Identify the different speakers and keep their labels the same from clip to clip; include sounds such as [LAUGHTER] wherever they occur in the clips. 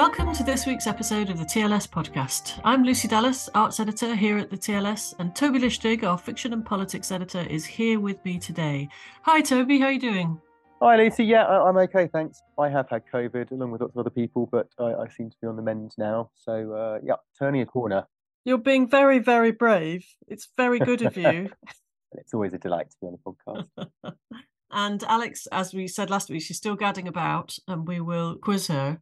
Speaker 1: Welcome to this week's episode of the TLS podcast. I'm Lucy Dallas, arts editor here at the TLS, and Toby Lichtig, our fiction and politics editor, is here with me today. Hi, Toby. How are you doing?
Speaker 2: Hi, Lucy. Yeah, I- I'm okay, thanks. I have had COVID along with lots of other people, but I, I seem to be on the mend now. So, uh, yeah, turning a corner.
Speaker 1: You're being very, very brave. It's very good of you. [LAUGHS]
Speaker 2: It's always a delight to be on the podcast. [LAUGHS]
Speaker 1: and Alex, as we said last week, she's still gadding about, and we will quiz her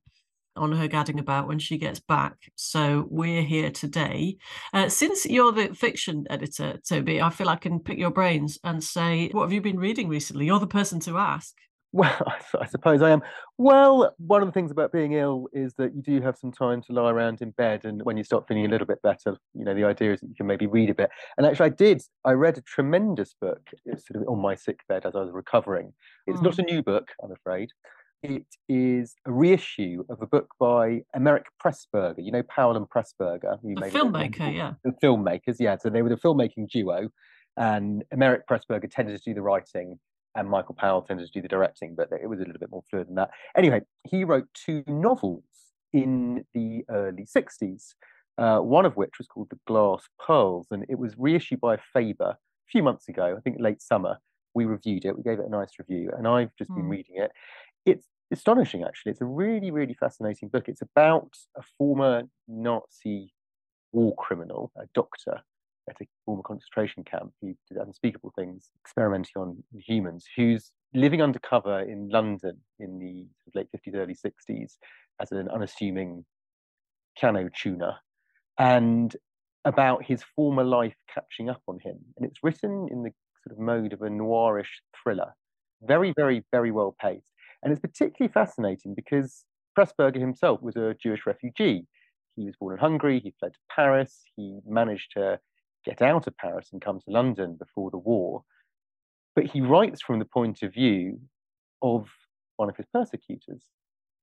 Speaker 1: on her gadding about when she gets back. So we're here today. Uh, since you're the fiction editor, Toby, I feel I can pick your brains and say, what have you been reading recently? You're the person to ask.
Speaker 2: Well, [LAUGHS] I suppose I am. Well, one of the things about being ill is that you do have some time to lie around in bed, and when you start feeling a little bit better, you know, the idea is that you can maybe read a bit. And actually, I did. I read a tremendous book. It's sort of on my sick bed as I was recovering. It's not a new book, I'm afraid. It is a reissue of a book by Emeric Pressburger. You know Powell and Pressburger, who
Speaker 1: The filmmaker, yeah.
Speaker 2: the filmmakers. Yeah, so they were the filmmaking duo, and Emeric Pressburger tended to do the writing, and Michael Powell tended to do the directing, but it was a little bit more fluid than that. Anyway, he wrote two novels in the early 60s, uh, one of which was called The Glass Pearls, and it was reissued by Faber a few months ago, I think late summer. We reviewed it, we gave it a nice review, and I've just been
Speaker 1: Mm.
Speaker 2: reading it. It's astonishing, actually. It's a really, really fascinating book. It's about a former Nazi war criminal, a doctor at a former concentration camp who did unspeakable things, experimenting on humans, who's living undercover in London in the late 50s, early 60s as an unassuming piano tuner, and about his former life catching up on him. And it's written in the sort of mode of a noirish thriller, very, very, very well paced. And it's particularly fascinating because Pressburger himself was a Jewish refugee. He was born in Hungary, he fled to Paris, he managed to get out of Paris and come to London before the war. But he writes from the point of view of one of his persecutors.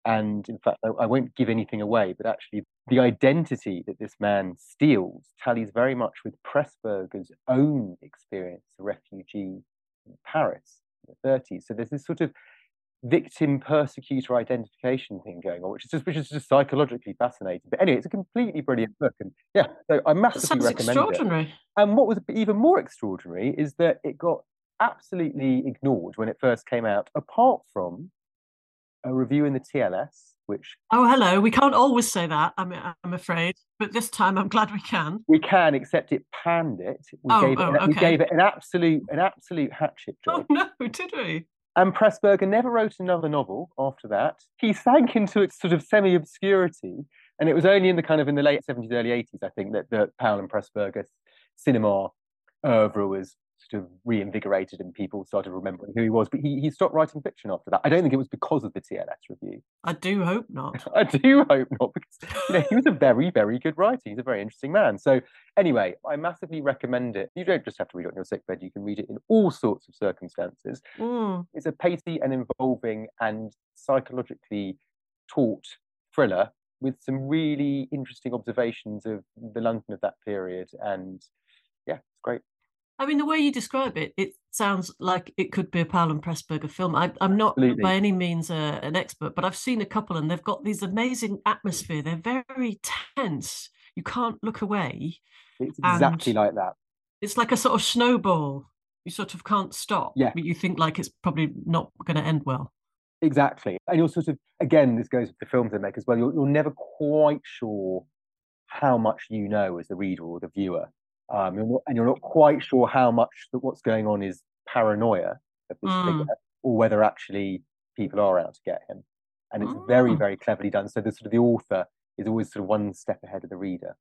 Speaker 2: And in fact, I, won't give anything away, but actually, the identity that this man steals tallies very much with Pressburger's own experience as a refugee in Paris in the 30s. So there's this sort of victim persecutor identification thing going on, which is just which is just psychologically fascinating. But anyway, it's a completely brilliant mm. book, and yeah, so I massively
Speaker 1: sounds
Speaker 2: recommend it. And what was even more extraordinary is that it got absolutely ignored when it first came out, apart from a review in the TLS, which
Speaker 1: Oh, hello. We can't always say that, I'm, I'm afraid. But this time I'm glad we can.
Speaker 2: we can, except it panned it. We,
Speaker 1: Oh,
Speaker 2: gave, it
Speaker 1: oh,
Speaker 2: an, we gave it an absolute an absolute hatchet oh, job.
Speaker 1: Oh, [LAUGHS] no, did we?
Speaker 2: And Pressburger never wrote another novel after that. He sank into its sort of semi-obscurity, and it was only in the kind of in the late 70s, early 80s, I think, that the Powell and Pressburger cinema oeuvre was sort of reinvigorated and people started remembering who he was. But he, he stopped writing fiction after that. I don't think it was because of the TLS review.
Speaker 1: I do hope not. [LAUGHS]
Speaker 2: I do hope not, because you know, he was a very, very good writer. He's a very interesting man. So anyway, I massively recommend it. You don't just have to read it on your sickbed, you can read it in all sorts of circumstances.
Speaker 1: Mm.
Speaker 2: It's a pacey and involving and psychologically taut thriller with some really interesting observations of the London of that period. And yeah, it's great.
Speaker 1: I mean, the way you describe it, it sounds like it could be a Powell and Pressburger film. I, am not
Speaker 2: Absolutely.
Speaker 1: by any means a, an expert, but I've seen a couple and they've got these amazing atmosphere. They're very tense. You can't look away.
Speaker 2: It's exactly like that.
Speaker 1: It's like a sort of snowball. You sort of can't stop.
Speaker 2: Yeah.
Speaker 1: But you think like it's probably not going to end well.
Speaker 2: Exactly. And you're sort of, again, this goes with the films they make as well. You're, you're never quite sure how much you know as the reader or the viewer. Um, you're not, and you're not quite sure how much that what's going on is paranoia of this
Speaker 1: Mm.
Speaker 2: figure or whether actually people are out to get him. And it's very,
Speaker 1: Mm.
Speaker 2: very cleverly done. So the sort of the author is always sort of one step ahead of the reader.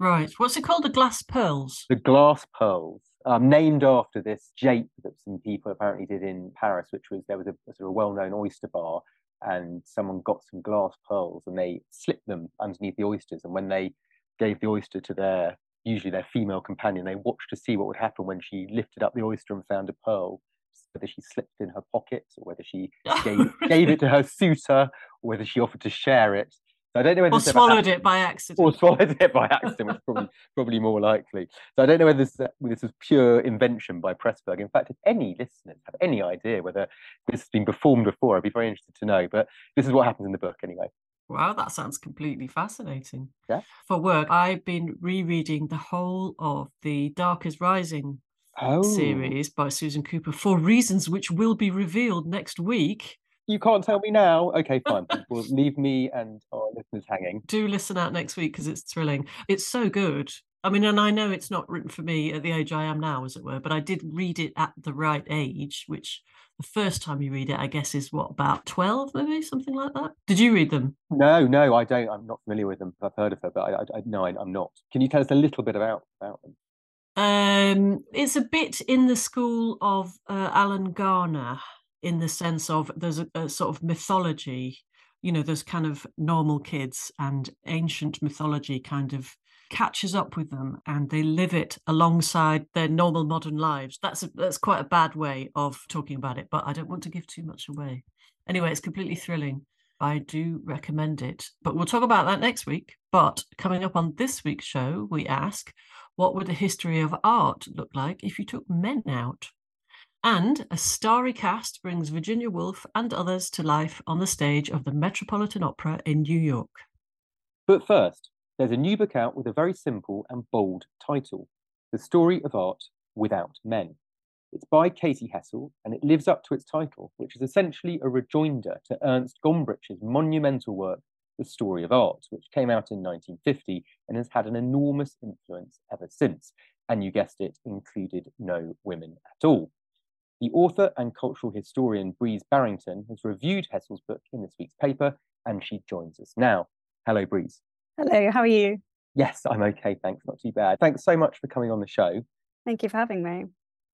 Speaker 1: Right. What's it called? The Glass Pearls.
Speaker 2: The glass pearls, um, named after this jape that some people apparently did in Paris, which was there was a, a sort of well-known oyster bar, and someone got some glass pearls and they slipped them underneath the oysters, and when they gave the oyster to their usually their female companion, they watched to see what would happen when she lifted up the oyster and found a pearl, whether she slipped it in her pocket or whether she gave, [LAUGHS] gave it to her suitor or whether she offered to share it. So I don't know whether
Speaker 1: or
Speaker 2: this
Speaker 1: swallowed it by accident.
Speaker 2: or swallowed it by accident, which is probably probably more likely. So I don't know whether this, this was pure invention by Pressburg. In fact, if any listeners have any idea whether this has been performed before, I'd be very interested to know. But this is what happens in the book anyway.
Speaker 1: Wow, that sounds completely fascinating.
Speaker 2: Yeah.
Speaker 1: For work, I've been rereading the whole of the Dark is Rising
Speaker 2: Oh,
Speaker 1: series by Susan Cooper for reasons which will be revealed next week.
Speaker 2: you can't tell me now. Okay, [LAUGHS] fine. we'll leave me and our listeners hanging.
Speaker 1: Do listen out next week because it's thrilling. It's so good. I mean, and I know it's not written for me at the age I am now, as it were, but I did read it at the right age, which the first time you read it, I guess, is what, about 12, maybe something like that? Did you read them?
Speaker 2: No, no, I don't. I'm not familiar with them. I've heard of her, but I, I, no, I, I'm not. Can you tell us a little bit about about them?
Speaker 1: Um, it's a bit in the school of uh, Alan Garner, in the sense of there's a, a sort of mythology. You know, there's kind of normal kids, and ancient mythology kind of catches up with them, and they live it alongside their normal modern lives. That's a, that's quite a bad way of talking about it, but I don't want to give too much away. Anyway, it's completely thrilling. I do recommend it, but we'll talk about that next week. But coming up on this week's show, we ask what would the history of art look like if you took men out? And a starry cast brings Virginia Woolf and others to life on the stage of the Metropolitan Opera in New York.
Speaker 2: But first, there's a new book out with a very simple and bold title The Story of Art Without Men. It's by Katie Hessel and it lives up to its title, which is essentially a rejoinder to Ernst Gombrich's monumental work, The Story of Art, which came out in 1950 and has had an enormous influence ever since. And you guessed it, included no women at all. The author and cultural historian Breeze Barrington has reviewed Hessel's book in this week's paper, and she joins us now. Hello, Breeze.
Speaker 3: Hello, how are you?
Speaker 2: Yes, I'm okay, thanks. Not too bad. Thanks so much for coming on the show.
Speaker 3: Thank you for having me.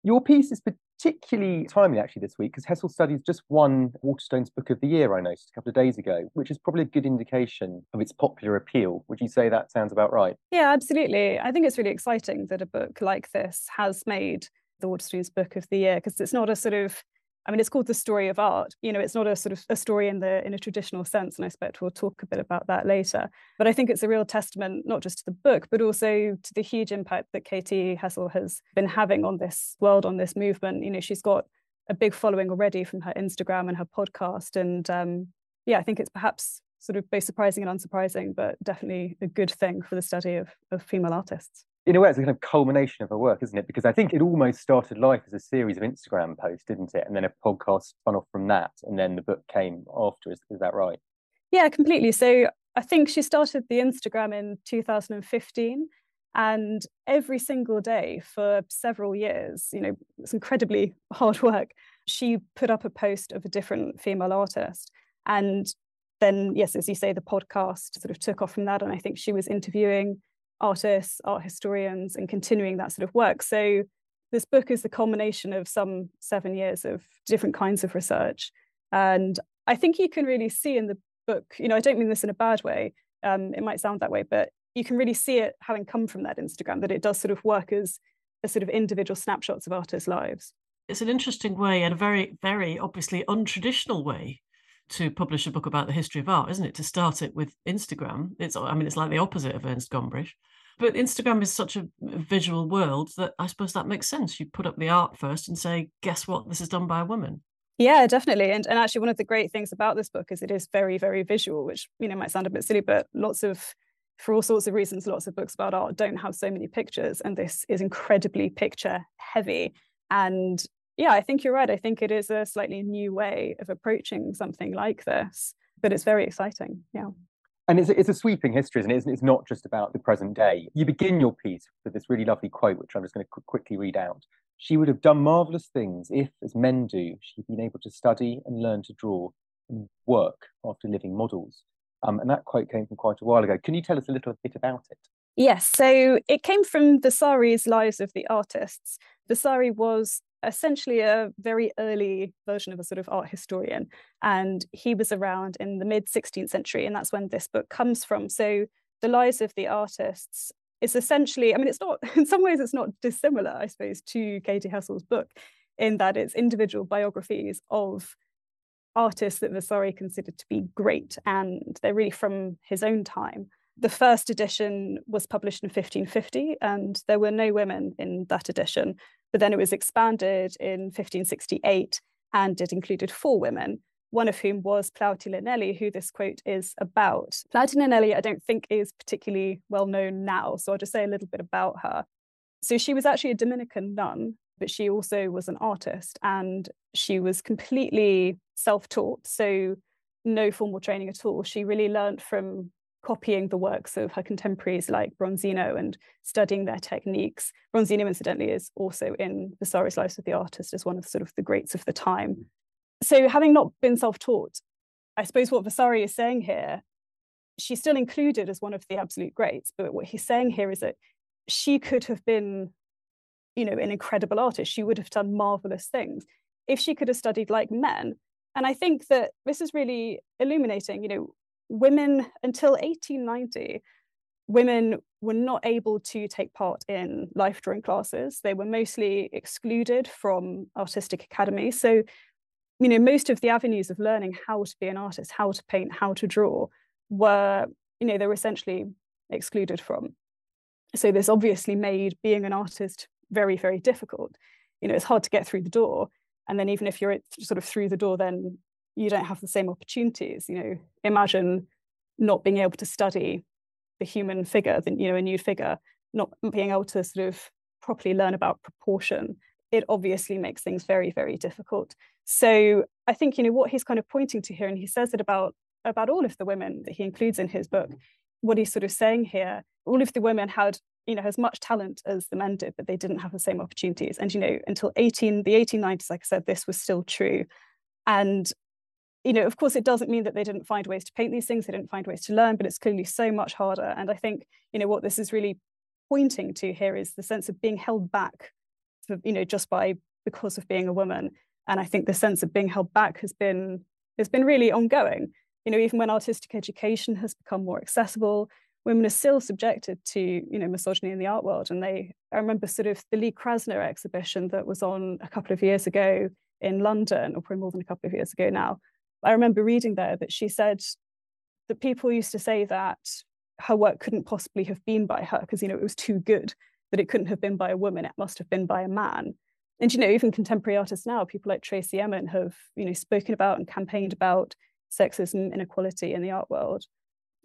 Speaker 2: Your piece is particularly timely actually this week because Hessel Studies just won Waterstone's Book of the Year, I noticed a couple of days ago, which is probably a good indication of its popular appeal. Would you say that sounds about right?
Speaker 3: Yeah, absolutely. I think it's really exciting that a book like this has made the Waterstones Book of the Year because it's not a sort of I mean, it's called the story of art. You know, it's not a sort of a story in the in a traditional sense, and I expect we'll talk a bit about that later. But I think it's a real testament not just to the book, but also to the huge impact that Katie Hessel has been having on this world, on this movement. You know, she's got a big following already from her Instagram and her podcast, and um, yeah, I think it's perhaps sort of both surprising and unsurprising, but definitely a good thing for the study of, of female artists
Speaker 2: in a way, it's a kind of culmination of her work, isn't it? Because I think it almost started life as a series of Instagram posts, didn't it? And then a podcast spun off from that, and then the book came after. Is, is that right?
Speaker 3: Yeah, completely. So I think she started the Instagram in 2015, and every single day for several years, you know, it's incredibly hard work. She put up a post of a different female artist, and then, yes, as you say, the podcast sort of took off from that, and I think she was interviewing artists, art historians, and continuing that sort of work. So this book is the culmination of some seven years of different kinds of research. And I think you can really see in the book, you know, I don't mean this in a bad way, um, it might sound that way, but you can really see it having come from that Instagram, that it does sort of work as a sort of individual snapshots of artists' lives.
Speaker 1: It's an interesting way and a very, very obviously untraditional way to publish a book about the history of art, isn't it? To start it with Instagram. It's I mean, it's like the opposite of Ernst Gombrich. But Instagram is such a visual world that I suppose that makes sense. You put up the art first and say, guess what? This is done by a woman.
Speaker 3: Yeah, definitely. And and actually one of the great things about this book is it is very, very visual, which you know might sound a bit silly, but lots of for all sorts of reasons, lots of books about art don't have so many pictures. And this is incredibly picture heavy. And yeah, I think you're right. I think it is a slightly new way of approaching something like this, but it's very exciting. Yeah.
Speaker 2: And it's a, it's a sweeping history, isn't it? It's not just about the present day. You begin your piece with this really lovely quote, which I'm just going to qu- quickly read out. She would have done marvelous things if, as men do, she'd been able to study and learn to draw and work after living models. Um, and that quote came from quite a while ago. Can you tell us a little bit about it?
Speaker 3: Yes, so it came from Vasari's Lives of the Artists. Vasari was essentially a very early version of a sort of art historian, and he was around in the mid 16th century, and that's when this book comes from. So the Lives of the Artists is essentially, I mean, it's not, [LAUGHS] in some ways, it's not dissimilar, I suppose, to Katie Hessel's book, in that it's individual biographies of artists that Vasari considered to be great, and they're really from his own time. The first edition was published in 1550, and there were no women in that edition. But then it was expanded in 1568, and it included four women, one of whom was Plautilla Nelli, who this quote is about. Plautilla Nelli, I don't think, is particularly well known now, so I'll just say a little bit about her. So she was actually a Dominican nun, but she also was an artist, and she was completely self taught. So no formal training at all. She really learned from copying the works of her contemporaries like Bronzino and studying their techniques. Bronzino, incidentally, is also in Vasari's Lives of the Artist as one of sort of the greats of the time. Mm. So, having not been self taught, I suppose what Vasari is saying here, she's still included as one of the absolute greats. But what he's saying here is that she could have been, you know, an incredible artist. She would have done marvelous things if she could have studied like men. And I think that this is really illuminating. You know, women until 1890 women were not able to take part in life drawing classes. They were mostly excluded from artistic academies so you know most of the avenues of learning how to be an artist how to paint how to draw were you know they were essentially excluded from. So this obviously made being an artist very very difficult. You know it's hard to get through the door. And then even if you're sort of through the door then you don't have the same opportunities you know. Imagine not being able to study the human figure the, you know a nude figure not being able to sort of properly learn about proportion. It obviously makes things very very difficult. So i think you know what he's kind of pointing to here and he says it about about all of the women that he includes in his book what he's sort of saying here all of the women had you know as much talent as the men did but they didn't have the same opportunities. And you know until 18 the 1890s like i said this was still true. And you know, of course, it doesn't mean that they didn't find ways to paint these things, they didn't find ways to learn, but it's clearly so much harder. And I think, you know, what this is really pointing to here is the sense of being held back, you know, just by because of being a woman. And I think the sense of being held back has been has been really ongoing. You know, even when artistic education has become more accessible, women are still subjected to, you know, misogyny in the art world. And they, I remember sort of the Lee Krasner exhibition that was on a couple of years ago in London, or probably more than a couple of years ago now, I remember reading there that she said that people used to say that her work couldn't possibly have been by her because you know it was too good that it couldn't have been by a woman it must have been by a man. And you know even contemporary artists now people like tracey emin have you know spoken about and campaigned about sexism inequality in the art world.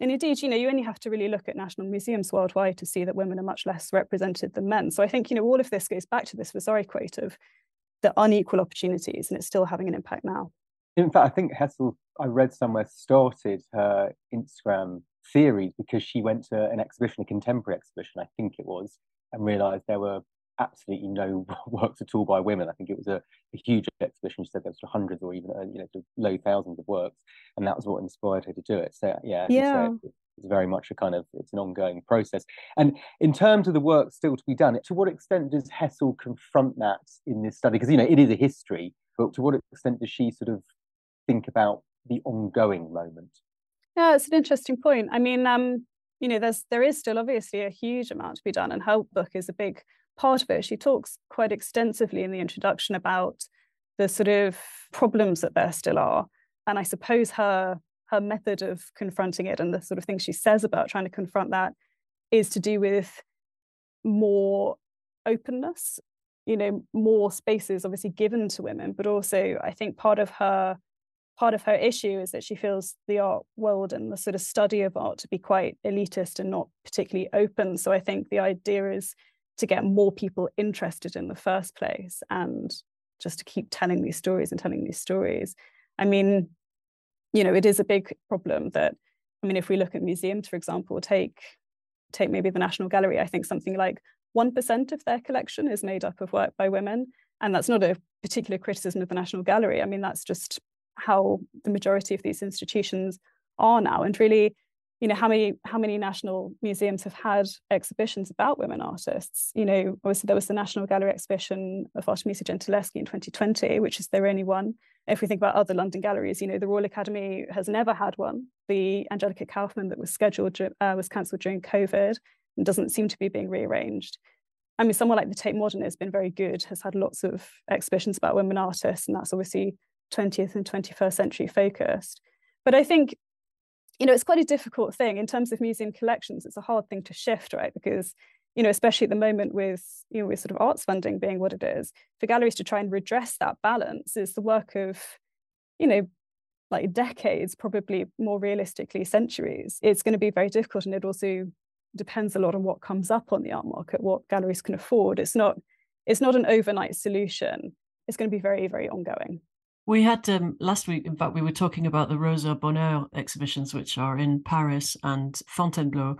Speaker 3: And indeed you know you only have to really look at national museums worldwide to see that women are much less represented than men. So i think you know all of this goes back to this vasari quote of the unequal opportunities and it's still having an impact now
Speaker 2: in fact, I think Hessel, I read somewhere, started her Instagram series because she went to an exhibition, a contemporary exhibition, I think it was, and realised there were absolutely no [LAUGHS] works at all by women. I think it was a, a huge exhibition. She said there was hundreds or even uh, you know low thousands of works, and that was what inspired her to do it. So yeah,
Speaker 3: yeah.
Speaker 2: It's very much a kind of it's an ongoing process. And in terms of the work still to be done, to what extent does Hessel confront that in this study? Because you know it is a history, but to what extent does she sort of think about the ongoing moment?
Speaker 3: Yeah, it's an interesting point. I mean, um, you know, there's there is still obviously a huge amount to be done, and her book is a big part of it. She talks quite extensively in the introduction about the sort of problems that there still are, and I suppose her her method of confronting it and the sort of things she says about trying to confront that is to do with more openness you know more spaces obviously given to women but also i think part of her part of her issue is that she feels the art world and the sort of study of art to be quite elitist and not particularly open so i think the idea is to get more people interested in the first place and just to keep telling these stories and telling these stories i mean you know it is a big problem that i mean if we look at museums for example take take maybe the national gallery i think something like 1% of their collection is made up of work by women. And that's not a particular criticism of the National Gallery. I mean, that's just how the majority of these institutions are now. And really, you know, how many how many national museums have had exhibitions about women artists? You know, obviously there was the National Gallery exhibition of Artemisia Gentileschi in 2020, which is their only one. If we think about other London galleries, you know, the Royal Academy has never had one. The angelica Kauffman that was scheduled uh, was cancelled during COVID and doesn't seem to be being rearranged. I mean, somewhere like the Tate Modern has been very good, has had lots of exhibitions about women artists, and that's obviously 20th and 21st century focused. But I think, you know, it's quite a difficult thing in terms of museum collections. It's a hard thing to shift, right? Because, you know, especially at the moment with, you know, with sort of arts funding being what it is, for galleries to try and redress that balance is the work of, you know, like decades, probably more realistically centuries. It's going to be very difficult. And it also depends a lot on what comes up on the art market, what galleries can afford. It's not it's not an overnight solution. It's going to be very very ongoing.
Speaker 1: We had um, last week, in fact, we were talking about the Rosa Bonheur exhibitions, which are in Paris and Fontainebleau,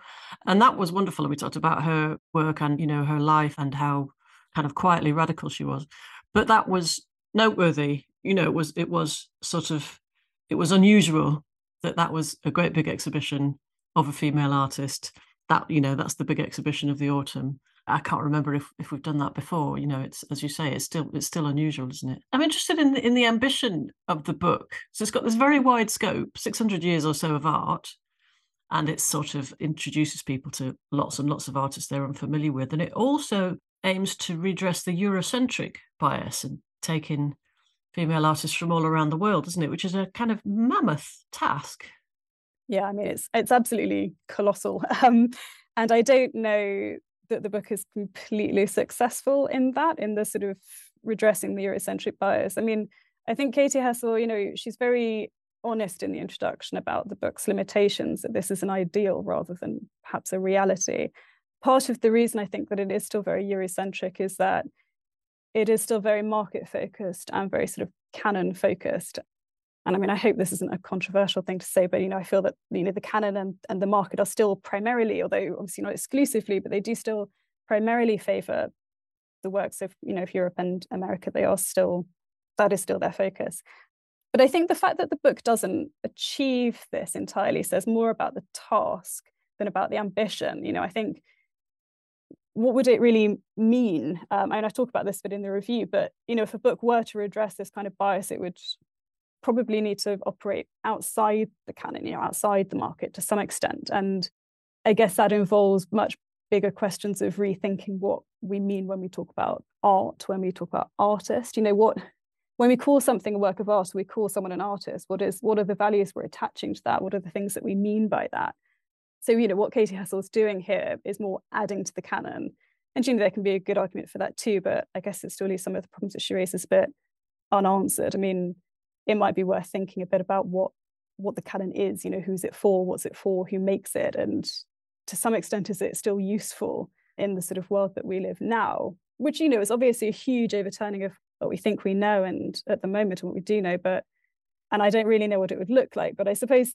Speaker 1: and that was wonderful. And We talked about her work and you know her life and how kind of quietly radical she was, but that was noteworthy. You know, it was it was sort of it was unusual that that was a great big exhibition of a female artist that you know that's the big exhibition of the autumn i can't remember if, if we've done that before you know it's as you say it's still it's still unusual isn't it? I'm interested in the, in the ambition of the book. So it's got this very wide scope 600 years or so of art and it sort of introduces people to lots and lots of artists they're unfamiliar with and it also aims to redress the eurocentric bias and take in female artists from all around the world isn't it? Which is a kind of mammoth task.
Speaker 3: Yeah, I mean it's it's absolutely colossal. [LAUGHS] Um, and I don't know that the book is completely successful in that, in the sort of redressing the Eurocentric bias. I mean, I think Katie Hessel, you know, she's very honest in the introduction about the book's limitations, that this is an ideal rather than perhaps a reality. Part of the reason I think that it is still very Eurocentric is that it is still very market focused and very sort of canon focused and I mean, I hope this isn't a controversial thing to say, but you know, I feel that you know the canon and, and the market are still primarily, although obviously not exclusively, but they do still primarily favor the works of you know of Europe and America. They are still that is still their focus. But I think the fact that the book doesn't achieve this entirely says more about the task than about the ambition. You know, I think what would it really mean? Um, and I talk about this bit in the review, but you know, if a book were to address this kind of bias, it would probably need to operate outside the canon, you know, outside the market to some extent. And I guess that involves much bigger questions of rethinking what we mean when we talk about art, when we talk about artist. You know, what when we call something a work of art, we call someone an artist. What is what are the values we're attaching to that? What are the things that we mean by that? So, you know, what Katie Hessel's doing here is more adding to the canon. And you know, there can be a good argument for that too, but I guess it still leaves some of the problems that she raises a bit unanswered. I mean, it might be worth thinking a bit about what what the canon is you know who's it for what's it for who makes it and to some extent is it still useful in the sort of world that we live now? Which you know is obviously a huge overturning of what we think we know and at the moment what we do know but and i don't really know what it would look like but i suppose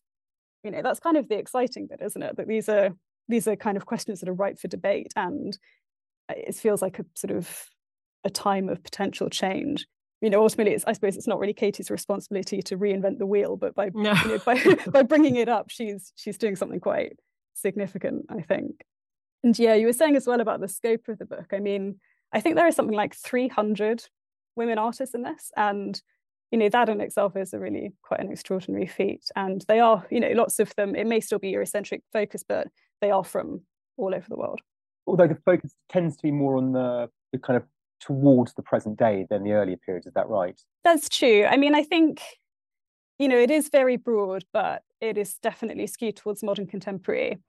Speaker 3: you know that's kind of the exciting bit isn't it? That these are these are kind of questions that are ripe for debate and it feels like a sort of a time of potential change you know, ultimately, it's, I suppose it's not really Katie's responsibility to reinvent the wheel, but by no. you know, by [LAUGHS] by bringing it up, she's she's doing something quite significant, I think. And yeah, you were saying as well about the scope of the book. I mean, I think there is something like 300 women artists in this, and you know that in itself is a really quite an extraordinary feat. And they are, you know, lots of them. It may still be Eurocentric focus, but they are from all over the world.
Speaker 2: Although the focus tends to be more on the the kind of towards the present day than the earlier periods. Is that right?
Speaker 3: That's true. I mean, I think, you know, it is very broad, but it is definitely skewed towards modern contemporary.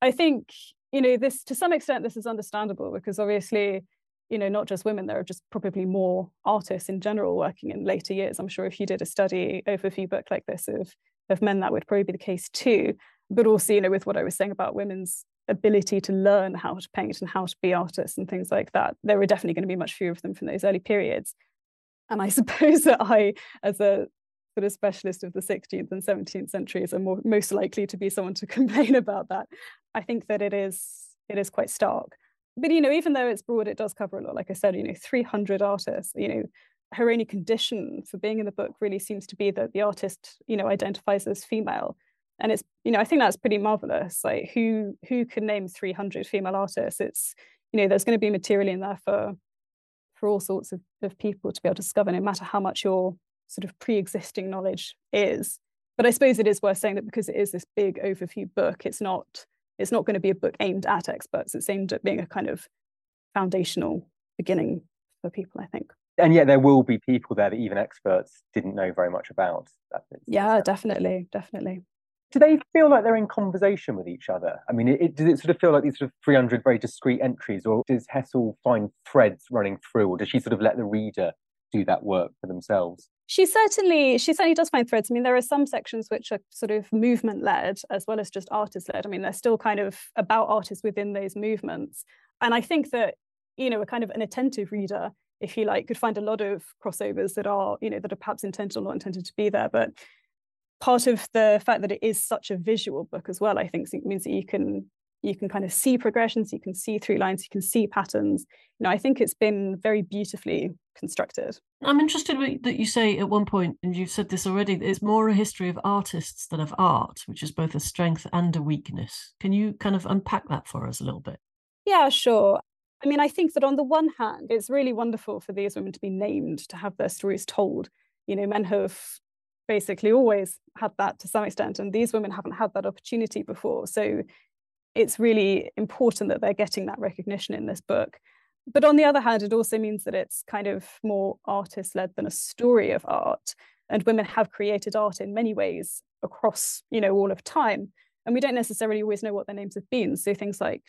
Speaker 3: I think, you know, this to some extent, this is understandable because obviously, you know, not just women, there are just probably more artists in general working in later years. I'm sure if you did a study over a few book like this of of men, that would probably be the case too. But also, you know, with what I was saying about women's ability to learn how to paint and how to be artists and things like that, there were definitely going to be much fewer of them from those early periods. And I [LAUGHS] suppose that I, as a sort of specialist of the 16th and 17th centuries, am more, most likely to be someone to [LAUGHS] complain about that. I think that it is it is quite stark. But you know, even though it's broad, it does cover a lot. Like I said, you know, 300 artists. You know, her only condition for being in the book really seems to be that the artist, you know, identifies as female. And it's, you know, I think that's pretty marvelous. Like who who can name 300 female artists? It's, you know, there's going to be material in there for for all sorts of, of people to be able to discover, no matter how much your sort of pre-existing knowledge is. But I suppose it is worth saying that because it is this big overview book, it's not it's not going to be a book aimed at experts. It's aimed at being a kind of foundational beginning for people, I think.
Speaker 2: And yet there will be people there that even experts didn't know very much about.
Speaker 3: yeah, definitely, definitely.
Speaker 2: Do they feel like they're in conversation with each other? I mean, it, does it sort of feel like these sort of 300 very discrete entries, or does Hessel find threads running through, or does she sort of let the reader do that work for themselves?
Speaker 3: She certainly she certainly does find threads. I mean, there are some sections which are sort of movement led as well as just artist led. I mean, they're still kind of about artists within those movements. And I think that, you know, a kind of an attentive reader, if you like, could find a lot of crossovers that are, you know, that are perhaps intended or not intended to be there. But part of the fact that it is such a visual book as well, I think means that you can you can kind of see progressions, you can see through lines, you can see patterns. You know, I think it's been very beautifully constructed.
Speaker 1: I'm interested that you say at one point, and you've said this already, it's more a history of artists than of art, which is both a strength and a weakness. Can you kind of unpack that for us a little bit?
Speaker 3: Yeah, sure. I mean, I think that on the one hand, it's really wonderful for these women to be named, to have their stories told. You know, men have basically always had that to some extent, and these women haven't had that opportunity before. So it's really important that they're getting that recognition in this book. But on the other hand, it also means that it's kind of more artist led than a story of art. And women have created art in many ways across, you know, all of time. And we don't necessarily always know what their names have been. So things like,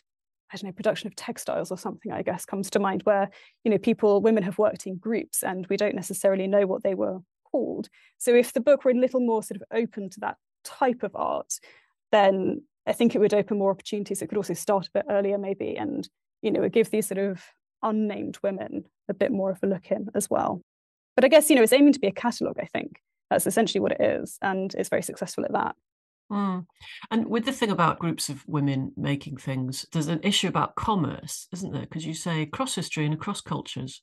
Speaker 3: I don't know, production of textiles or something, I guess, comes to mind where, you know, people, women have worked in groups and we don't necessarily know what they were called. So if the book were a little more sort of open to that type of art, then I think it would open more opportunities. It could also start a bit earlier, maybe, and you know, it give these sort of unnamed women a bit more of a look in as well. But I guess you know, it's aiming to be a catalogue. I think that's essentially what it is, and it's very successful at that.
Speaker 1: Mm. And with the thing about groups of women making things, there's an issue about commerce, isn't there? Because you say across history and across cultures,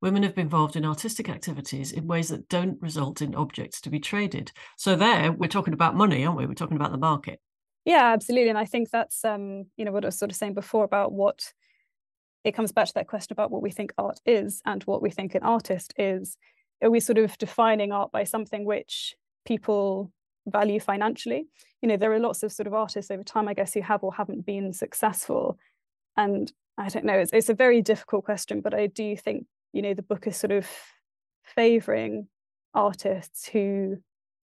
Speaker 1: women have been involved in artistic activities in ways that don't result in objects to be traded. So there, we're talking about money, aren't we? We're talking about the market.
Speaker 3: Yeah, absolutely. And I think that's um, you know, what I was sort of saying before about what it comes back to that question about what we think art is and what we think an artist is. Are we sort of defining art by something which people value financially? You know, there are lots of sort of artists over time, I guess, who have or haven't been successful. And I don't know, it's, it's a very difficult question, but I do think, you know, the book is sort of favoring artists who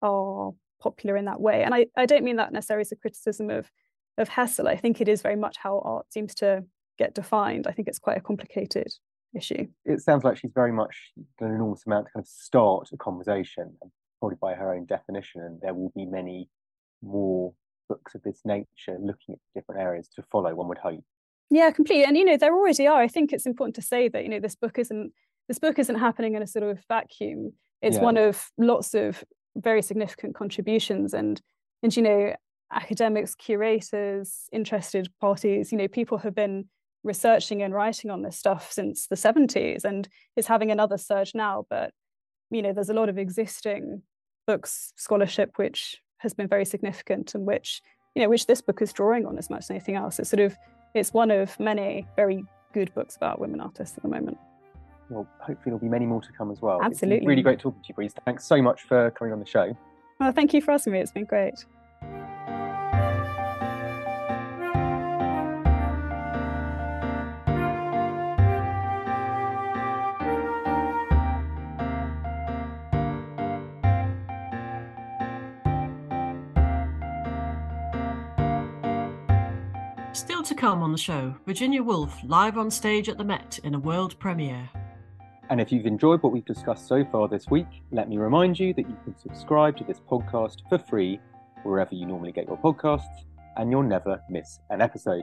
Speaker 3: are popular in that way. And I, I don't mean that necessarily as a criticism of of Hessel. I think it is very much how art seems to get defined. I think it's quite a complicated issue.
Speaker 2: It sounds like she's very much done an enormous amount to kind of start a conversation, probably by her own definition, and there will be many more books of this nature looking at different areas to follow, one would hope.
Speaker 3: Yeah, completely. And you know, there already are. I think it's important to say that, you know, this book isn't this book isn't happening in a sort of vacuum. It's yeah. one of lots of very significant contributions and and you know academics curators interested parties you know people have been researching and writing on this stuff since the 70s and it's having another surge now but you know there's a lot of existing books scholarship which has been very significant and which you know which this book is drawing on as much as anything else it's sort of it's one of many very good books about women artists at the moment
Speaker 2: well, hopefully there'll be many more to come as well.
Speaker 3: Absolutely.
Speaker 2: really great talking to you, Breeze. Thanks so much for coming on the show.
Speaker 3: Well, thank you for asking me. It's been great.
Speaker 1: To come on the show, Virginia Woolf live on stage at the Met in a world premiere.
Speaker 2: And if you've enjoyed what we've discussed so far this week, let me remind you that you can subscribe to this podcast for free wherever you normally get your podcasts, and you'll never miss an episode.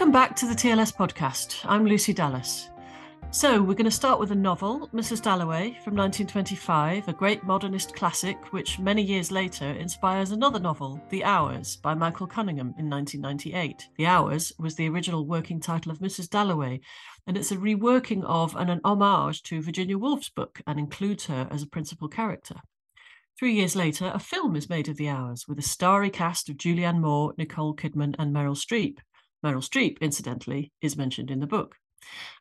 Speaker 1: Welcome back to the TLS podcast. I'm Lucy Dallas. So, we're going to start with a novel, Mrs. Dalloway, from 1925, a great modernist classic, which many years later inspires another novel, The Hours, by Michael Cunningham in 1998. The Hours was the original working title of Mrs. Dalloway, and it's a reworking of and an homage to Virginia Woolf's book and includes her as a principal character. Three years later, a film is made of The Hours with a starry cast of Julianne Moore, Nicole Kidman, and Meryl Streep. Meryl Streep, incidentally, is mentioned in the book.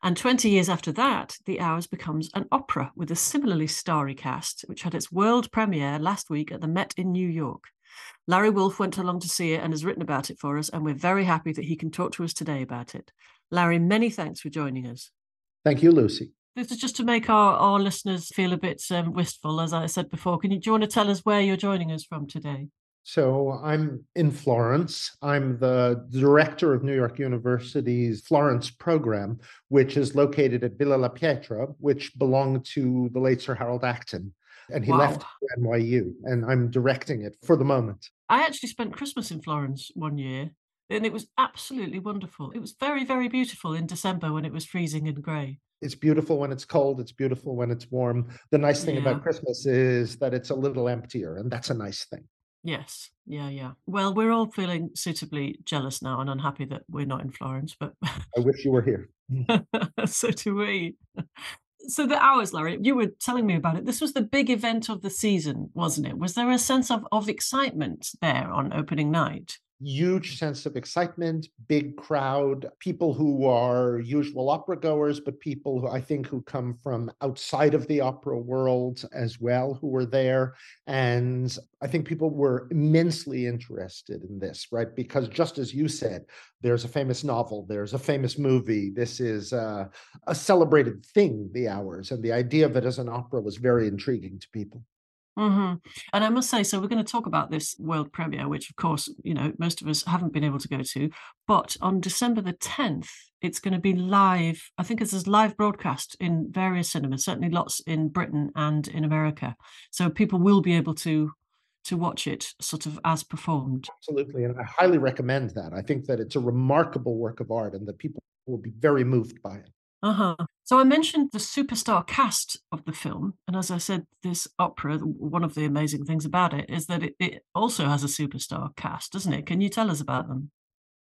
Speaker 1: And 20 years after that, The Hours becomes an opera with a similarly starry cast, which had its world premiere last week at the Met in New York. Larry Wolff went along to see it and has written about it for us, and we're very happy that he can talk to us today about it. Larry, many thanks for joining us.
Speaker 4: Thank you, Lucy.
Speaker 1: This is just to make our, our listeners feel a bit um, wistful, as I said before. Can you, do you want to tell us where you're joining us from today?
Speaker 4: So I'm in Florence. I'm the director of New York University's Florence program, which is located at Villa La Pietra, which belonged to the late Sir Harold Acton. And he wow. left NYU, and I'm directing it for the moment.
Speaker 1: I actually spent Christmas in Florence one year, and it was absolutely wonderful. It was very, very beautiful in December when it was freezing and grey.
Speaker 4: It's beautiful when it's cold. It's beautiful when it's warm. The nice thing yeah. about Christmas is that it's a little emptier, and that's a nice thing.
Speaker 1: Yes. Yeah, yeah. Well, we're all feeling suitably jealous now and unhappy that we're not in Florence, but
Speaker 4: I wish you were here. [LAUGHS] [LAUGHS]
Speaker 1: so do we. So the hours, Larry, you were telling me about it. This was the big event of the season, wasn't it? Was there a sense of, of excitement there on opening night?
Speaker 4: Huge sense of excitement, big crowd, people who are usual opera goers, but people who I think who come from outside of the opera world as well who were there. And I think people were immensely interested in this, right? Because just as you said, there's a famous novel, there's a famous movie. This is a, a celebrated thing, the hours. And the idea of it as an opera was very intriguing to people.
Speaker 1: Mm-hmm. And I must say, so we're going to talk about this world premiere, which of course, you know, most of us haven't been able to go to. But on December the 10th, it's going to be live. I think it's a live broadcast in various cinemas, certainly lots in Britain and in America. So people will be able to to watch it sort of as performed.
Speaker 4: Absolutely. And I highly recommend that. I think that it's a remarkable work of art and that people will be very moved by it.
Speaker 1: Uh-huh. So I mentioned the superstar cast of the film, and as I said, this opera, one of the amazing things about it is that it, it also has a superstar cast, doesn't it? Can you tell us about them?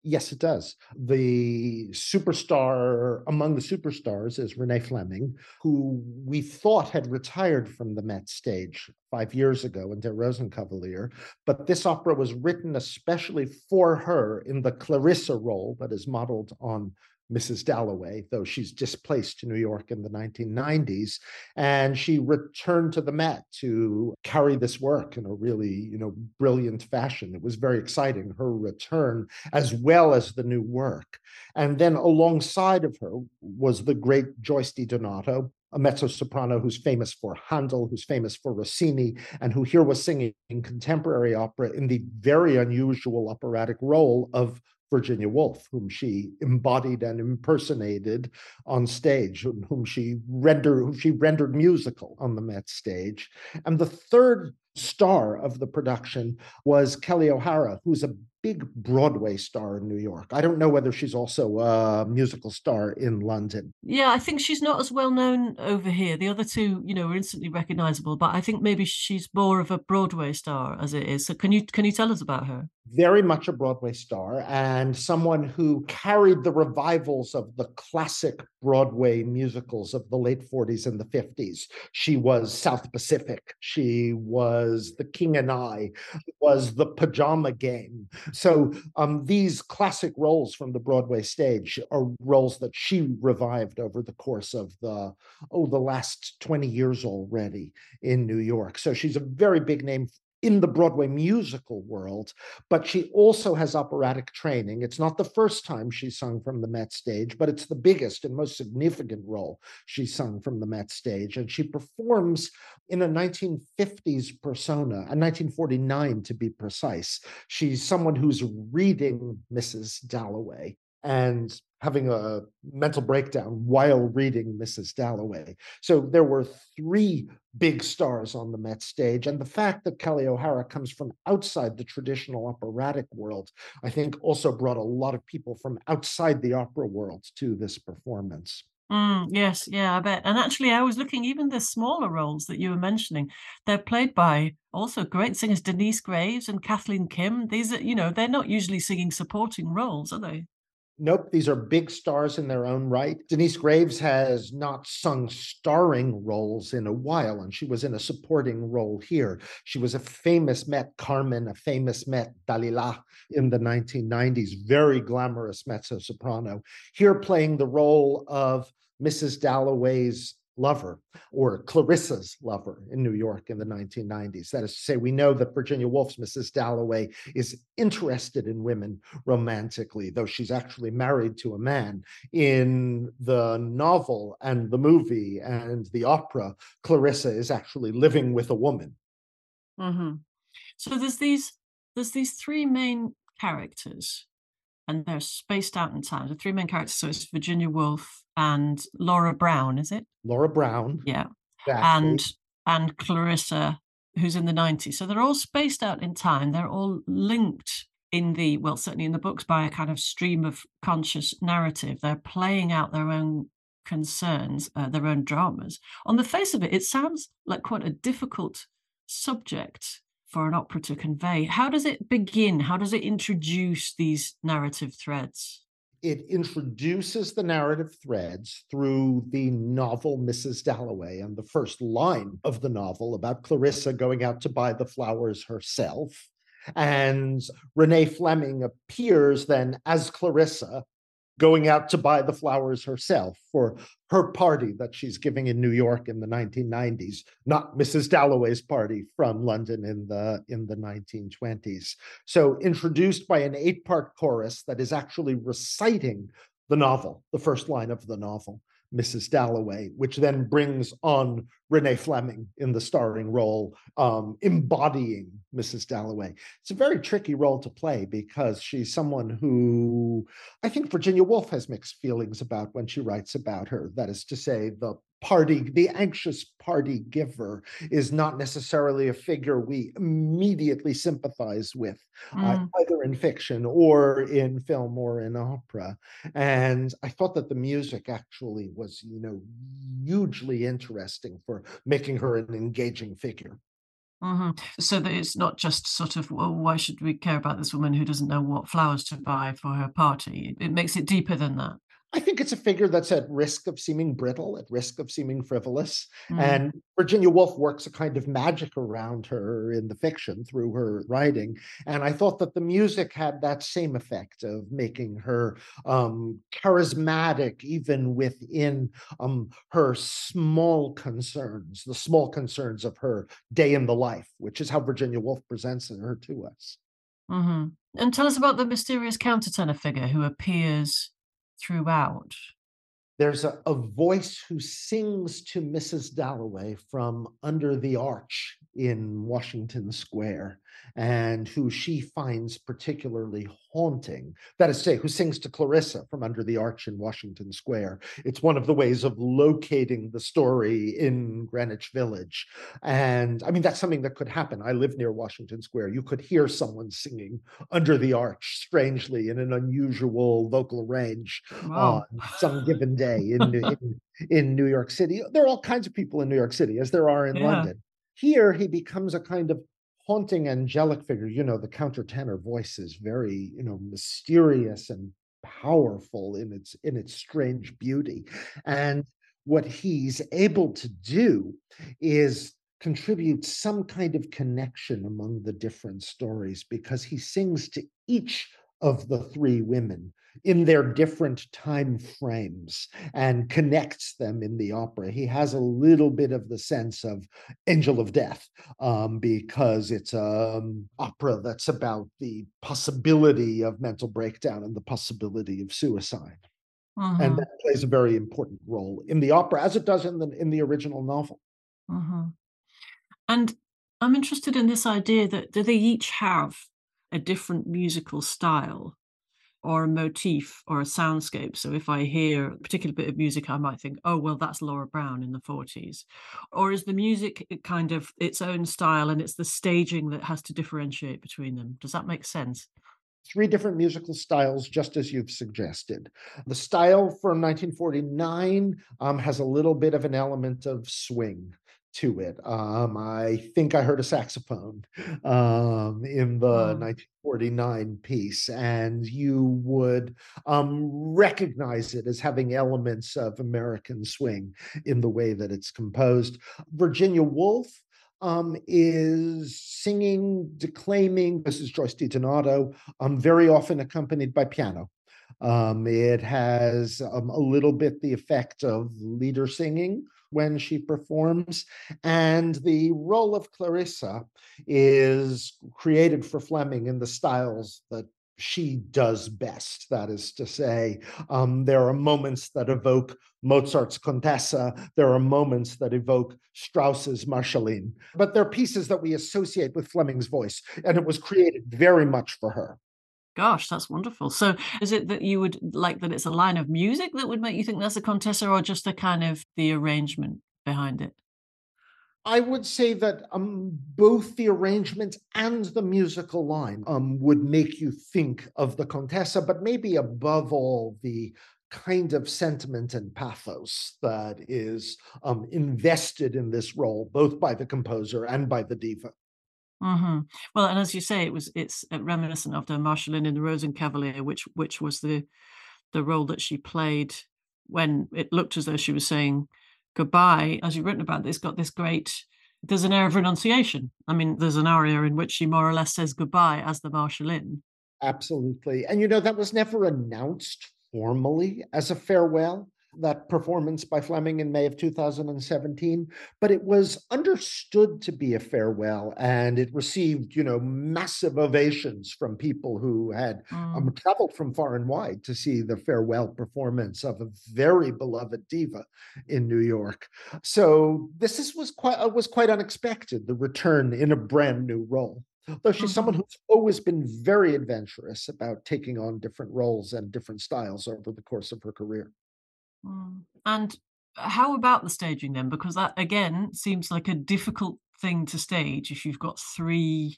Speaker 4: Yes, it does. The superstar among the superstars is Renee Fleming, who we thought had retired from the Met stage five years ago in Der Rosenkavalier. But this opera was written especially for her in the Clarissa role that is modeled on Mrs. Dalloway, though she's displaced to New York in the 1990s. And she returned to the Met to carry this work in a really, you know, brilliant fashion. It was very exciting, her return, as well as the new work. And then alongside of her was the great Joyce DiDonato, a mezzo soprano who's famous for Handel, who's famous for Rossini, and who here was singing in contemporary opera in the very unusual operatic role of Virginia Woolf, whom she embodied and impersonated on stage, whom she rendered, whom she rendered musical on the Met stage. And the third star of the production was Kelli O'Hara, who's a big Broadway star in New York. I don't know whether she's also a musical star in London.
Speaker 1: Yeah, I think she's not as well known over here. The other two, you know, are instantly recognizable, but I think maybe she's more of a Broadway star as it is. So can you can you tell us about her?
Speaker 4: Very much a Broadway star and someone who carried the revivals of the classic Broadway musicals of the late 40s and the 50s. She was South Pacific. She was The King and I, was The Pajama Game. So um, these classic roles from the Broadway stage are roles that she revived over the course of the, oh, the last 20 years already in New York. So she's a very big name in the Broadway musical world, but she also has operatic training. It's not the first time she's sung from the Met stage, but it's the biggest and most significant role she's sung from the Met stage. And she performs in a 1950s persona, a 1949 to be precise. She's someone who's reading Mrs. Dalloway and having a mental breakdown while reading Mrs. Dalloway. So there were three big stars on the Met stage. And the fact that Kelli O'Hara comes from outside the traditional operatic world, I think also brought a lot of people from outside the opera world to this performance.
Speaker 1: Mm, yes, yeah, I bet. And actually, I was looking, even the smaller roles that you were mentioning, they're played by also great singers, Denyce Graves and Kathleen Kim. These are, you know, they're not usually singing supporting roles, are they?
Speaker 4: Nope, these are big stars in their own right. Denyce Graves has not sung starring roles in a while, and she was in a supporting role here. She was a famous Met Carmen, a famous Met Dalila in the 1990s, very glamorous mezzo soprano. Here, playing the role of Mrs. Dalloway's lover or Clarissa's lover in New York in the 1990s. That is to say, we know that Virginia Woolf's Mrs. Dalloway is interested in women romantically, though she's actually married to a man. In the novel and the movie and the opera, Clarissa is actually living with a woman.
Speaker 1: Mm-hmm. So there's these there's these three main characters and they're spaced out in time. The three main characters. So it's Virginia Woolf and Laura Brown, is it?
Speaker 4: Laura Brown.
Speaker 1: Yeah. Exactly. And and Clarissa, who's in the 90s. So they're all spaced out in time. They're all linked in the, well, certainly in the books by a kind of stream of conscious narrative. They're playing out their own concerns, uh, their own dramas. On the face of it, it sounds like quite a difficult subject for an opera to convey. How does it begin? How does it introduce these narrative threads?
Speaker 4: It introduces the narrative threads through the novel Mrs. Dalloway and the first line of the novel about Clarissa going out to buy the flowers herself. And Renee Fleming appears then as Clarissa going out to buy the flowers herself for her party that she's giving in New York in the 1990s, not Mrs. Dalloway's party from London in the in the 1920s. So introduced by an eight-part chorus that is actually reciting the novel, the first line of the novel. Mrs. Dalloway, which then brings on Renee Fleming in the starring role, um, embodying Mrs. Dalloway. It's a very tricky role to play because she's someone who I think Virginia Woolf has mixed feelings about when she writes about her. That is to say, the party, the anxious party giver is not necessarily a figure we immediately sympathize with, uh, mm. uh, either in fiction or in film or in opera. And I thought that the music actually was, you know, hugely interesting for making her an engaging figure.
Speaker 1: Mm-hmm. So that it's not just sort of, well, why should we care about this woman who doesn't know what flowers to buy for her party? It makes it deeper than that.
Speaker 4: I think it's a figure that's at risk of seeming brittle, at risk of seeming frivolous. Mm. And Virginia Woolf works a kind of magic around her in the fiction through her writing. And I thought that the music had that same effect of making her um, charismatic, even within um, her small concerns, the small concerns of her day in the life, which is how Virginia Woolf presents her to us.
Speaker 1: Mm-hmm. And tell us about the mysterious countertenor figure who appears throughout.
Speaker 4: There's a, a voice who sings to Mrs. Dalloway from under the arch in Washington Square and who she finds particularly haunting. That is to say, who sings to Clarissa from under the arch in Washington Square. It's one of the ways of locating the story in Greenwich Village. And I mean, that's something that could happen. I live near Washington Square. You could hear someone singing under the arch, strangely, in an unusual vocal range wow. on some given day in, [LAUGHS] in, in, New York City. There are all kinds of people in New York City, as there are in yeah. London. Here, he becomes a kind of haunting angelic figure. You know, the countertenor voice is very, you know, mysterious and powerful in its in its strange beauty. And what he's able to do is contribute some kind of connection among the different stories because he sings to each of the three women in their different time frames and connects them in the opera. He has a little bit of the sense of Angel of Death um, because it's an um, opera that's about the possibility of mental breakdown and the possibility of suicide. Uh-huh. And that plays a very important role in the opera, as it does in the in the original novel.
Speaker 1: Uh-huh. And I'm interested in this idea that do they each have a different musical style or a motif or a soundscape. So if I hear a particular bit of music, I might think, oh, well, that's Laura Brown in the 40s. Or is the music kind of its own style and it's the staging that has to differentiate between them? Does that make sense?
Speaker 4: Three different musical styles, just as you've suggested. The style from 1949 um, has a little bit of an element of swing to it. Um, I think I heard a saxophone um, in the 1949 piece, and you would um, recognize it as having elements of American swing in the way that it's composed. Virginia Woolf um, is singing, declaiming. This is Joyce DiDonato, um, very often accompanied by piano. Um, it has um, a little bit the effect of lieder singing when she performs. And the role of Clarissa is created for Fleming in the styles that she does best. That is to say, um, there are moments that evoke Mozart's Contessa, there are moments that evoke Strauss's Marschallin, but they're pieces that we associate with Fleming's voice, and it was created very much for her.
Speaker 1: Gosh, that's wonderful. So, is it that you would like that it's a line of music that would make you think that's a Contessa, or just the kind of the arrangement behind it?
Speaker 4: I would say that um, both the arrangement and the musical line um, would make you think of the Contessa, but maybe above all, the kind of sentiment and pathos that is um, invested in this role, both by the composer and by the diva.
Speaker 1: Mm-hmm. Well, and as you say, it was it's uh, reminiscent of the Marschallin in the Rosenkavalier, which which was the the role that she played when it looked as though she was saying goodbye. As you've written about this, got this great. There's an air of renunciation. I mean, there's an aria in which she more or less says goodbye as the Marschallin.
Speaker 4: Absolutely, and you know that was never announced formally as a farewell that performance by Fleming in May of 2017, but it was understood to be a farewell and it received, you know, massive ovations from people who had um, mm. um, traveled from far and wide to see the farewell performance of a very beloved diva in New York. So this is, was quite uh, was quite unexpected, the return in a brand new role though she's someone mm-hmm. who's always been very adventurous about taking on different roles and different styles over the course of her career.
Speaker 1: Mm. And how about the staging then? Because that again seems like a difficult thing to stage if you've got three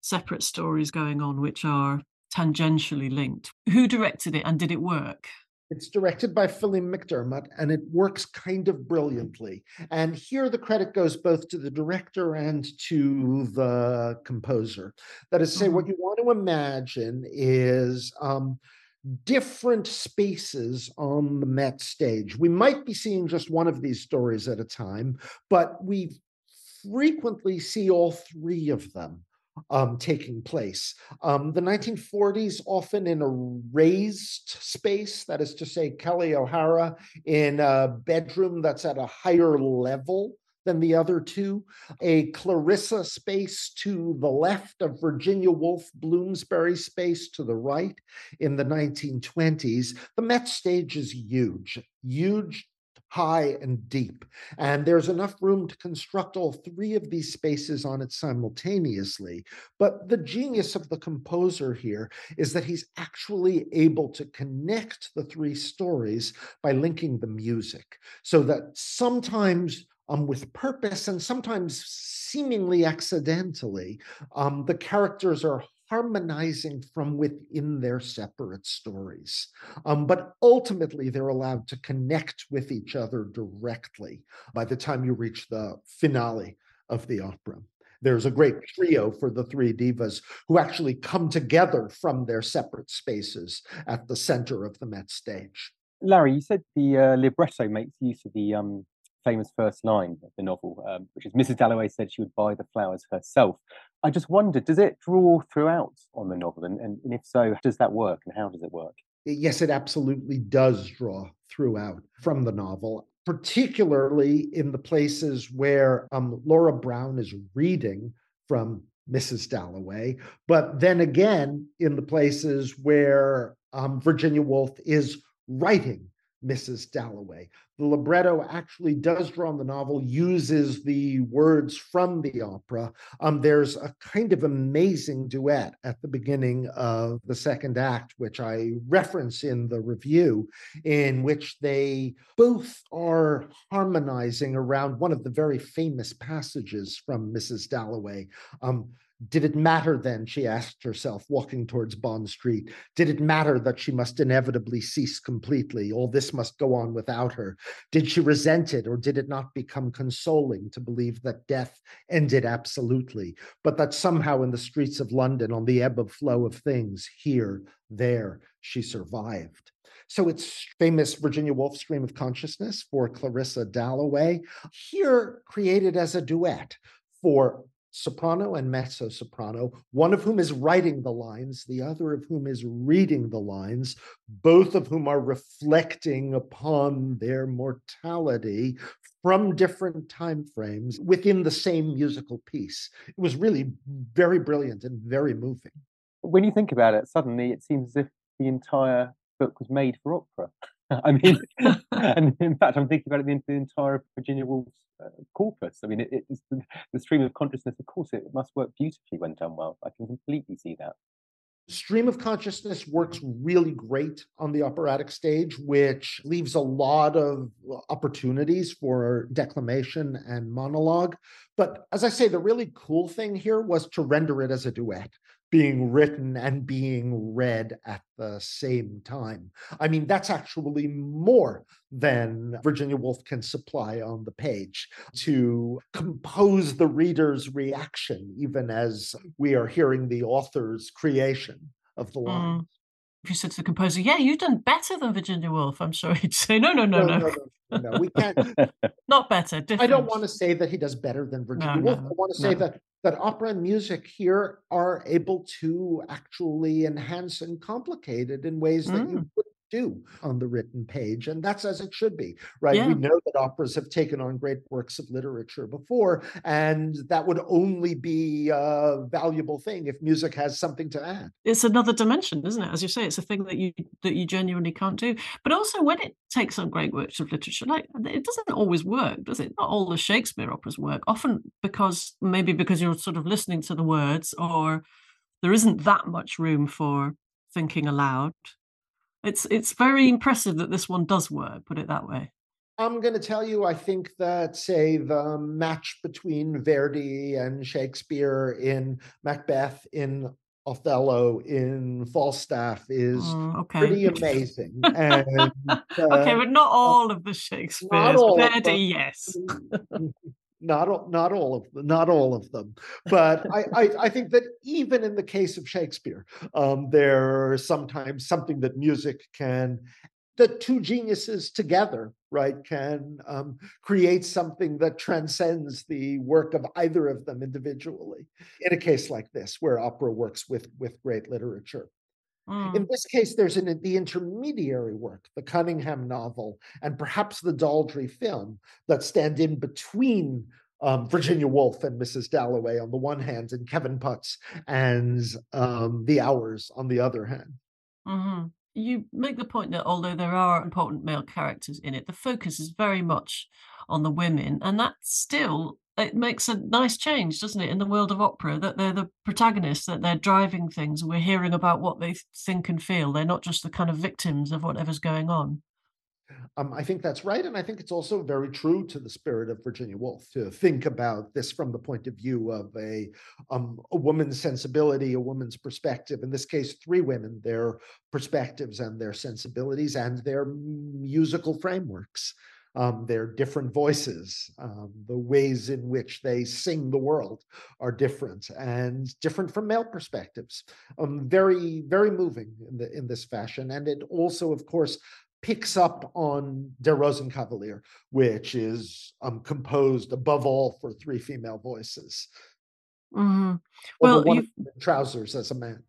Speaker 1: separate stories going on which are tangentially linked. Who directed it and did it work?
Speaker 4: It's directed by Phelim McDermott and it works kind of brilliantly. And here the credit goes both to the director and to the composer. That is to say, what you want to imagine is um, different spaces on the Met stage. We might be seeing just one of these stories at a time, but we frequently see all three of them um, taking place. Um, the 1940s, often in a raised space, that is to say, Kelli O'Hara in a bedroom that's at a higher level than the other two, a Clarissa space to the left of Virginia Woolf Bloomsbury space to the right in the 1920s. The Met stage is huge, huge high and deep. And there's enough room to construct all three of these spaces on it simultaneously. But the genius of the composer here is that he's actually able to connect the three stories by linking the music so that sometimes um, with purpose and sometimes seemingly accidentally, um, the characters are harmonizing from within their separate stories. Um, but ultimately, they're allowed to connect with each other directly by the time you reach the finale of the opera. There's a great trio for the three divas who actually come together from their separate spaces at the center of the Met stage.
Speaker 5: Larry, you said the uh, libretto makes use of the um, famous first line of the novel, um, which is Mrs. Dalloway said she would buy the flowers herself. I just wondered, does it draw throughout on the novel? And, and, and if so, does that work and how does it work?
Speaker 4: Yes, it absolutely does draw throughout from the novel, particularly in the places where um, Laura Brown is reading from Mrs. Dalloway, but then again in the places where um, Virginia Woolf is writing Mrs. Dalloway. The libretto actually does draw on the novel, uses the words from the opera. Um, there's a kind of amazing duet at the beginning of the second act, which I reference in the review, in which they both are harmonizing around one of the very famous passages from Mrs. Dalloway. Um, did it matter then, she asked herself, walking towards Bond Street? Did it matter that she must inevitably cease completely? All this must go on without her. Did she resent it, or did it not become consoling to believe that death ended absolutely, but that somehow in the streets of London, on the ebb and flow of things, here, there, she survived? So it's famous Virginia Woolf stream of consciousness for Clarissa Dalloway, here created as a duet for soprano and mezzo soprano, one of whom is writing the lines, the other of whom is reading the lines, both of whom are reflecting upon their mortality from different time frames within the same musical piece. It was really very brilliant and very moving.
Speaker 5: When you think about it, suddenly it seems as if the entire book was made for opera. [LAUGHS] I mean, [LAUGHS] and in fact, I'm thinking about it the, the entire Virginia Woolf's uh, corpus. I mean, it, it's the, the, stream of consciousness. Of course, it must work beautifully when done well. I can completely see that.
Speaker 4: Stream of consciousness works really great on the operatic stage, which leaves a lot of opportunities for declamation and monologue. But as I say, the really cool thing here was to render it as a duet being written and being read at the same time. I mean, that's actually more than Virginia Woolf can supply on the page to compose the reader's reaction, even as we are hearing the author's creation of the lines. Mm
Speaker 1: if you said to the composer, "Yeah, you've done better than Virginia Woolf," I'm sure [LAUGHS] he'd say, "No, no, no, no, no,
Speaker 4: no, no, no we can't. [LAUGHS]
Speaker 1: Not better. Different.
Speaker 4: I don't want to say that he does better than Virginia no, Woolf. I want to say that that opera and music here are able to actually enhance and complicate it in ways that you mm. Do on the written page. And that's as it should be, right? Yeah. We know that operas have taken on great works of literature before, and that would only be a valuable thing if music has something to add.
Speaker 1: It's another dimension, isn't it? As you say, it's a thing that you that you genuinely can't do. But also when it takes on great works of literature, like it doesn't always work, does it? Not all the Shakespeare operas work. Often because maybe because you're sort of listening to the words or there isn't that much room for thinking aloud it's it's very impressive that this one does work. Put it that way.
Speaker 4: I'm going to tell you, I think that, say, the match between Verdi and Shakespeare in Macbeth in Othello in Falstaff is
Speaker 1: Mm, okay.
Speaker 4: pretty amazing. [LAUGHS] and
Speaker 1: okay,
Speaker 4: uh,
Speaker 1: but not all of the Shakespeare's.
Speaker 4: of
Speaker 1: Verdi, yes.
Speaker 4: Not all, not all of them, not all of them, but I, [LAUGHS] I I think that even in the case of Shakespeare, um, there's sometimes something that music can, the two geniuses together, right, can um, create something that transcends the work of either of them individually. In a case like this, where opera works with with great literature.
Speaker 1: Mm.
Speaker 4: In this case, there's an, the intermediary work, the Cunningham novel, and perhaps the Daldry film that stand in between um, Virginia Woolf and Mrs. Dalloway on the one hand, and Kevin Puts and um, The Hours on the other hand.
Speaker 1: Mhm. You make the point that although there are important male characters in it, the focus is very much on the women, and that still it makes a nice change, doesn't it, in the world of opera that they're the protagonists, that they're driving things, and we're hearing about what they think and feel. They're not just the kind of victims of whatever's going on.
Speaker 4: Um, I think that's right. And I think it's also very true to the spirit of Virginia Woolf to think about this from the point of view of a, um, a woman's sensibility, a woman's perspective. In this case, three women, their perspectives and their sensibilities and their musical frameworks. Um, their different voices, um, the ways in which they sing the world are different and different from male perspectives. Um, very, very moving in, the, in this fashion. And it also, of course, picks up on Der Rosenkavalier, which is um, composed above all for three female voices.
Speaker 1: Mhm. Well,
Speaker 4: one
Speaker 1: you've-
Speaker 4: of them in trousers as a man.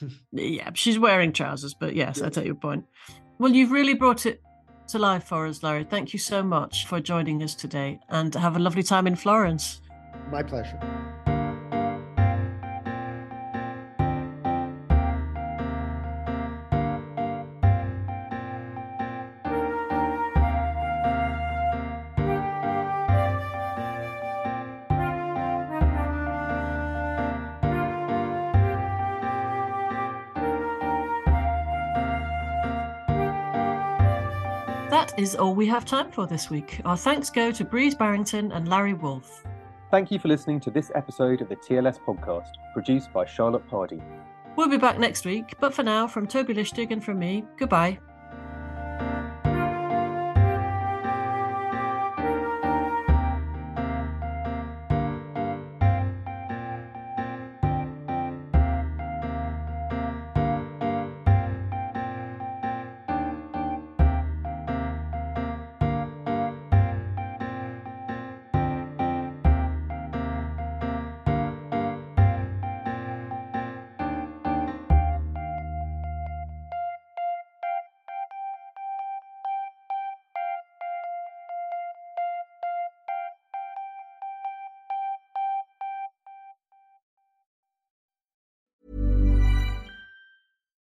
Speaker 4: [LAUGHS]
Speaker 1: Yeah, she's wearing trousers, but yes, I
Speaker 4: Yeah.
Speaker 1: take your point. Well, you've really brought it to life for us, Larry. Thank you so much for joining us today and have a lovely time in Florence.
Speaker 4: My pleasure.
Speaker 1: Is all we have time for this week. Our thanks go to Breeze Barrington and Larry Wolff.
Speaker 5: Thank you for listening to this episode of the TLS podcast, produced by Charlotte Pardy.
Speaker 1: We'll be back next week, but for now, from Toby Lichtig and from me, goodbye.